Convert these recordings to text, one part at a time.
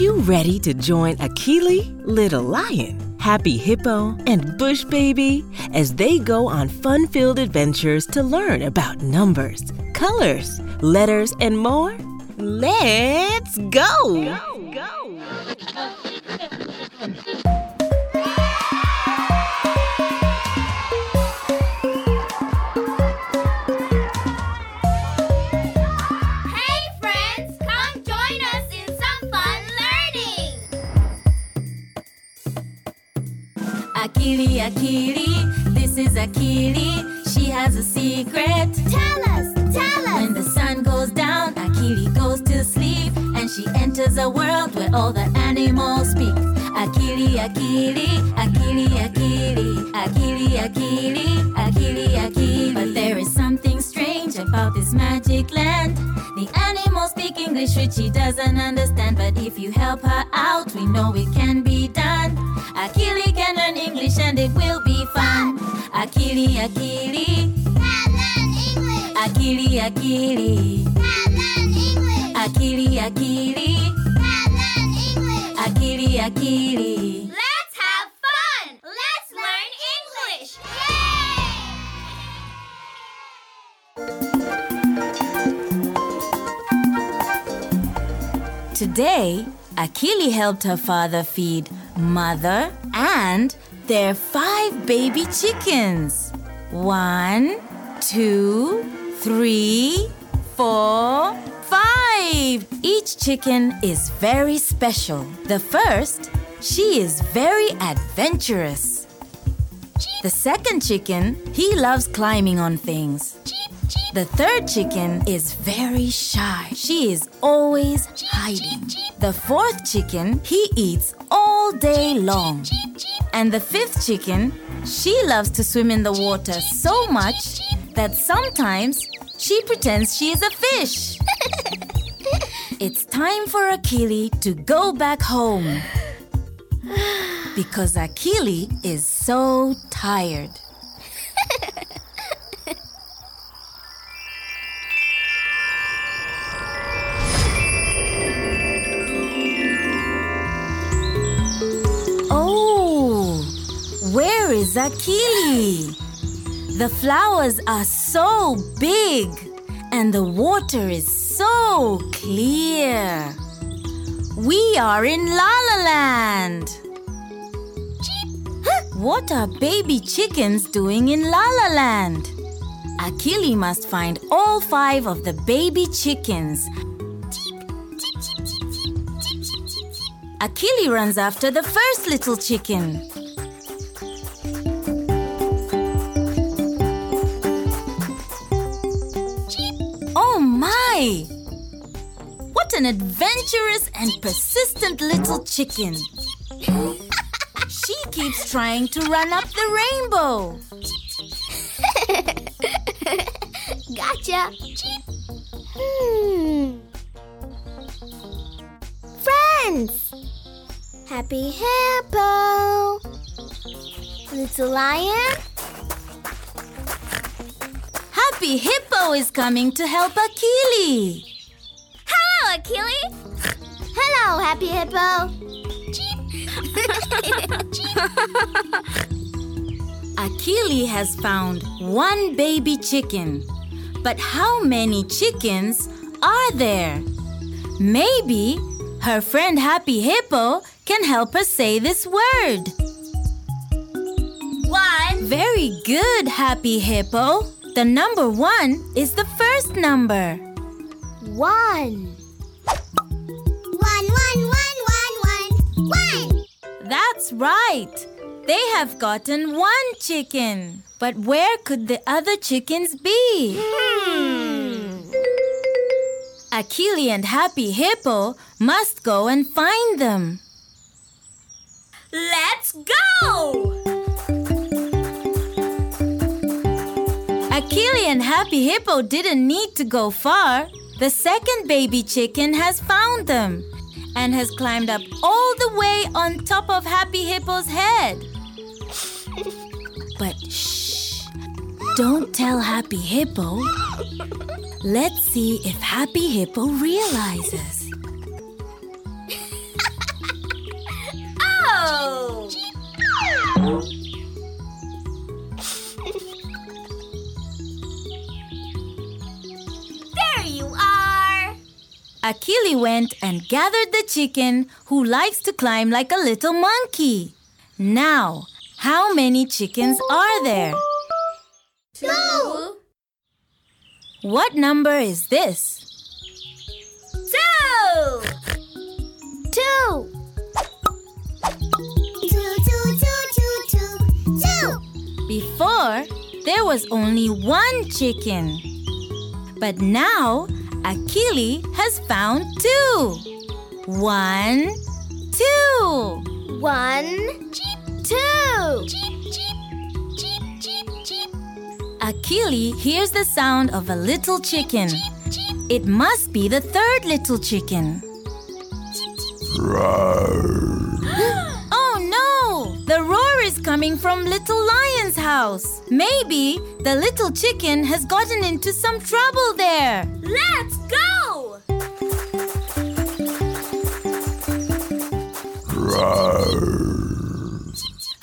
you ready to join Akili, Little Lion, Happy Hippo, and Bush Baby as they go on fun filled adventures to learn about numbers, colors, letters, and more? Let's go! go, enters a world where all the animals speak. Akili, Akili, Akili, Akili, Akili, Akili, Akili, Akili. But there is something strange about this magic land. The animals speak English, which she doesn't understand. But if you help her out, we know it can be done. Akili can learn English and it will be fun. Akili, Akili, Learn English. Akili, Akili. Learn English. Akili, Akili, Learn English. Akili, Akili. Let's have fun. Let's learn English. Yay! Today, Akili helped her father feed mother and their five baby chickens. One, two, three, four, five. Each chicken is very special. The first, she is very adventurous. The second chicken, he loves climbing on things. The third chicken is very shy. She is always hiding. The fourth chicken, he eats all day long. And the fifth chicken, she loves to swim in the water so much that sometimes she pretends she is a fish. it's time for Akili to go back home. Because Akili is so tired. Oh, where is Akili? The flowers are so big and the water is so clear. We are in La La Land. What are baby chickens doing in La La Land? Akili must find all five of the baby chickens Akili runs after the first little chicken. An adventurous and persistent little chicken! she keeps trying to run up the rainbow. Gotcha. Hmm. Friends. Happy Hippo. Little Lion. Happy Hippo is coming to help Akili. Hello, Hello, Happy Hippo. Akili has found one baby chicken. But how many chickens are there? Maybe her friend Happy Hippo can help her say this word. One. Very good, Happy Hippo. The number one is the first number. One. One, one, one, one, one. One. That's right. They have gotten one chicken. But where could the other chickens be? Hmm. Akili and Happy Hippo must go and find them. Let's go! Akili and Happy Hippo didn't need to go far. The second baby chicken has found them and has climbed up all the way on top of Happy Hippo's head. but shh, don't tell Happy Hippo. Let's see if Happy Hippo realizes. oh! Akili went and gathered the chicken who likes to climb like a little monkey. Now, how many chickens are there? Two. What number is this? Two. Two. Two, two, two, two, two, two. Before, there was only one chicken. But now, Akili has found two. One, two. One. Cheep. Two. Cheep, cheep. Cheep, cheep, cheep. Akili hears the sound of a little chicken. Cheep. It must be the third little chicken. oh coming from Little Lion's house. Maybe the little chicken has gotten into some trouble there. Let's go.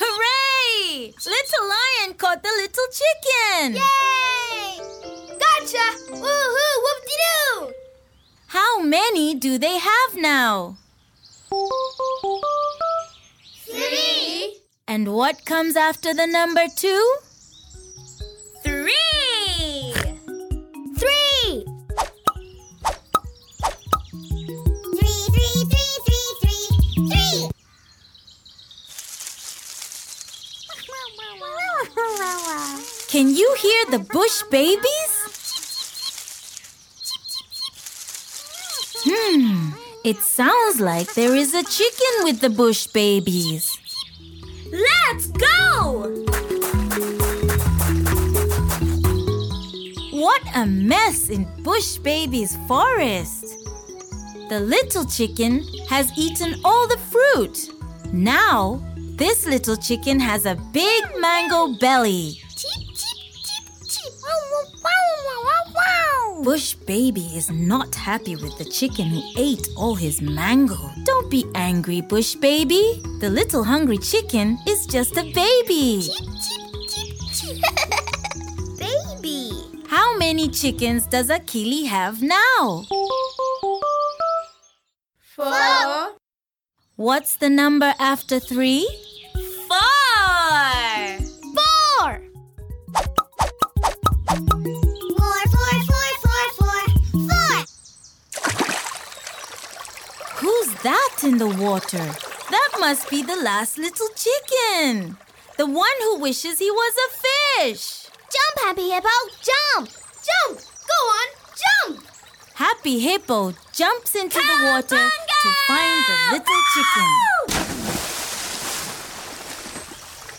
Hooray! Little Lion caught the little chicken. Yay! Gotcha! Woohoo! Whoop-de-doo! How many do they have now? And what comes after the number two? Three. Three. Three, three, three, three, three, three. Can you hear the bush babies? Hmm, it sounds like there is a chicken with the bush babies. Let's go! What a mess in Bush Baby's forest! The little chicken has eaten all the fruit. Now, this little chicken has a big mango belly. Bush Baby is not happy with the chicken who ate all his mango. Don't be angry, Bush Baby. The little hungry chicken is just a baby. Cheep, cheep, cheep, cheep. Baby. How many chickens does Akili have now? Four. What's the number after three? The water? That must be the last little chicken. The one who wishes he was a fish. Jump, Happy Hippo, jump! Jump! Go on, jump! Happy Hippo jumps into the water to find the little chicken.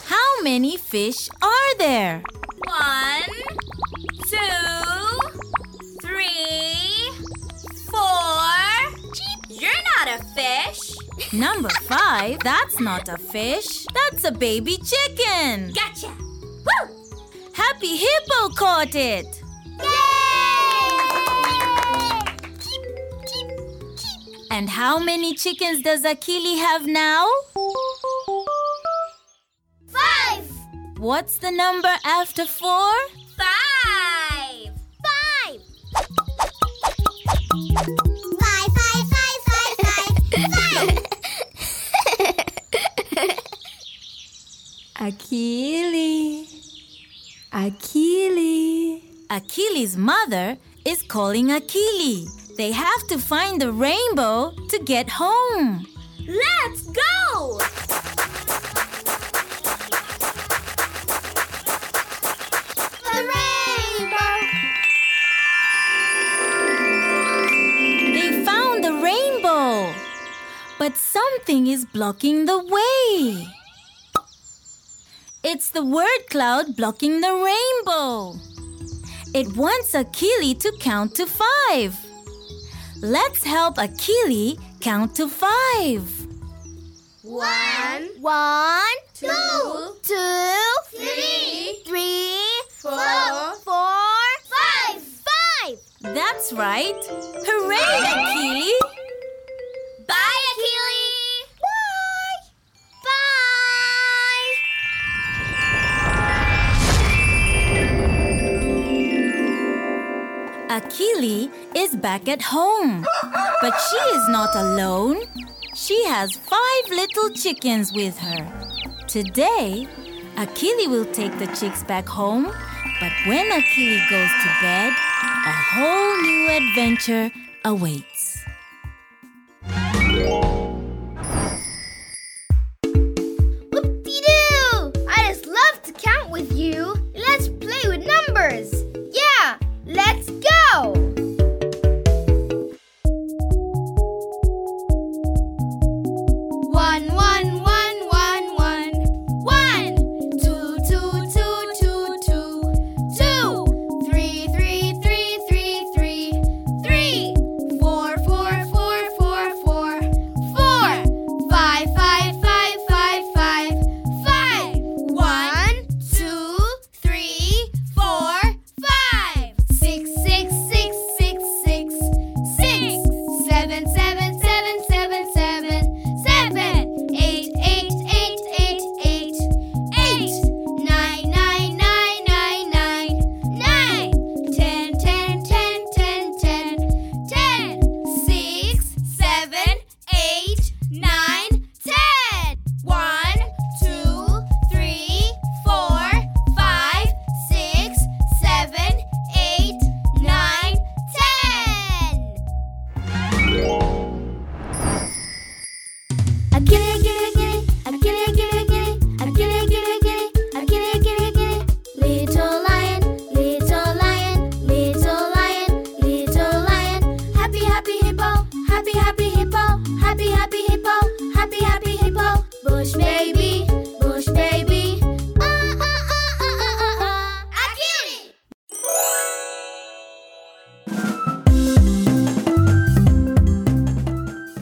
How many fish are there? One, Number five, that's not a fish. That's a baby chicken. Gotcha. Woo! Happy Hippo caught it. Yay! And how many chickens does Akili have now? Five. What's the number after four? Five. Five. Five, Akili. Akili. Akili's mother is calling Akili. They have to find the rainbow to get home. Let's go! The rainbow. They found the rainbow. But something is blocking the way. It's the word cloud blocking the rainbow. It wants Akili to count to five. Let's help Akili count to five. One, one, two, two, three, three, four, four, five, five. That's right. Hooray, Akili! Back at home. But she is not alone. She has five little chickens with her. Today, Akili will take the chicks back home. But when Akili goes to bed, a whole new adventure awaits. Whoop-dee-doo! I just love to count with you. Let's play with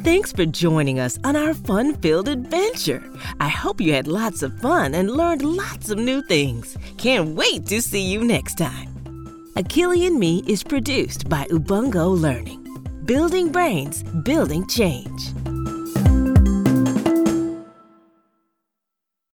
Thanks for joining us on our fun filled adventure. I hope you had lots of fun and learned lots of new things. Can't wait to see you next time. Akili and Me is produced by Ubongo Learning. Building brains, building change.